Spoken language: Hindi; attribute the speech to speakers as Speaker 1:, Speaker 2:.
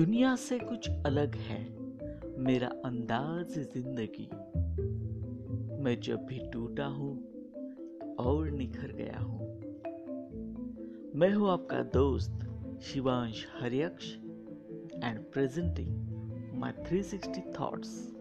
Speaker 1: दुनिया से कुछ अलग है, मेरा अंदाज ज़िंदगी। मैं जब भी टूटा हूँ और निखर गया हूँ। मैं हूँ आपका दोस्त Shivansh Hariyaksh and presenting my 360 thoughts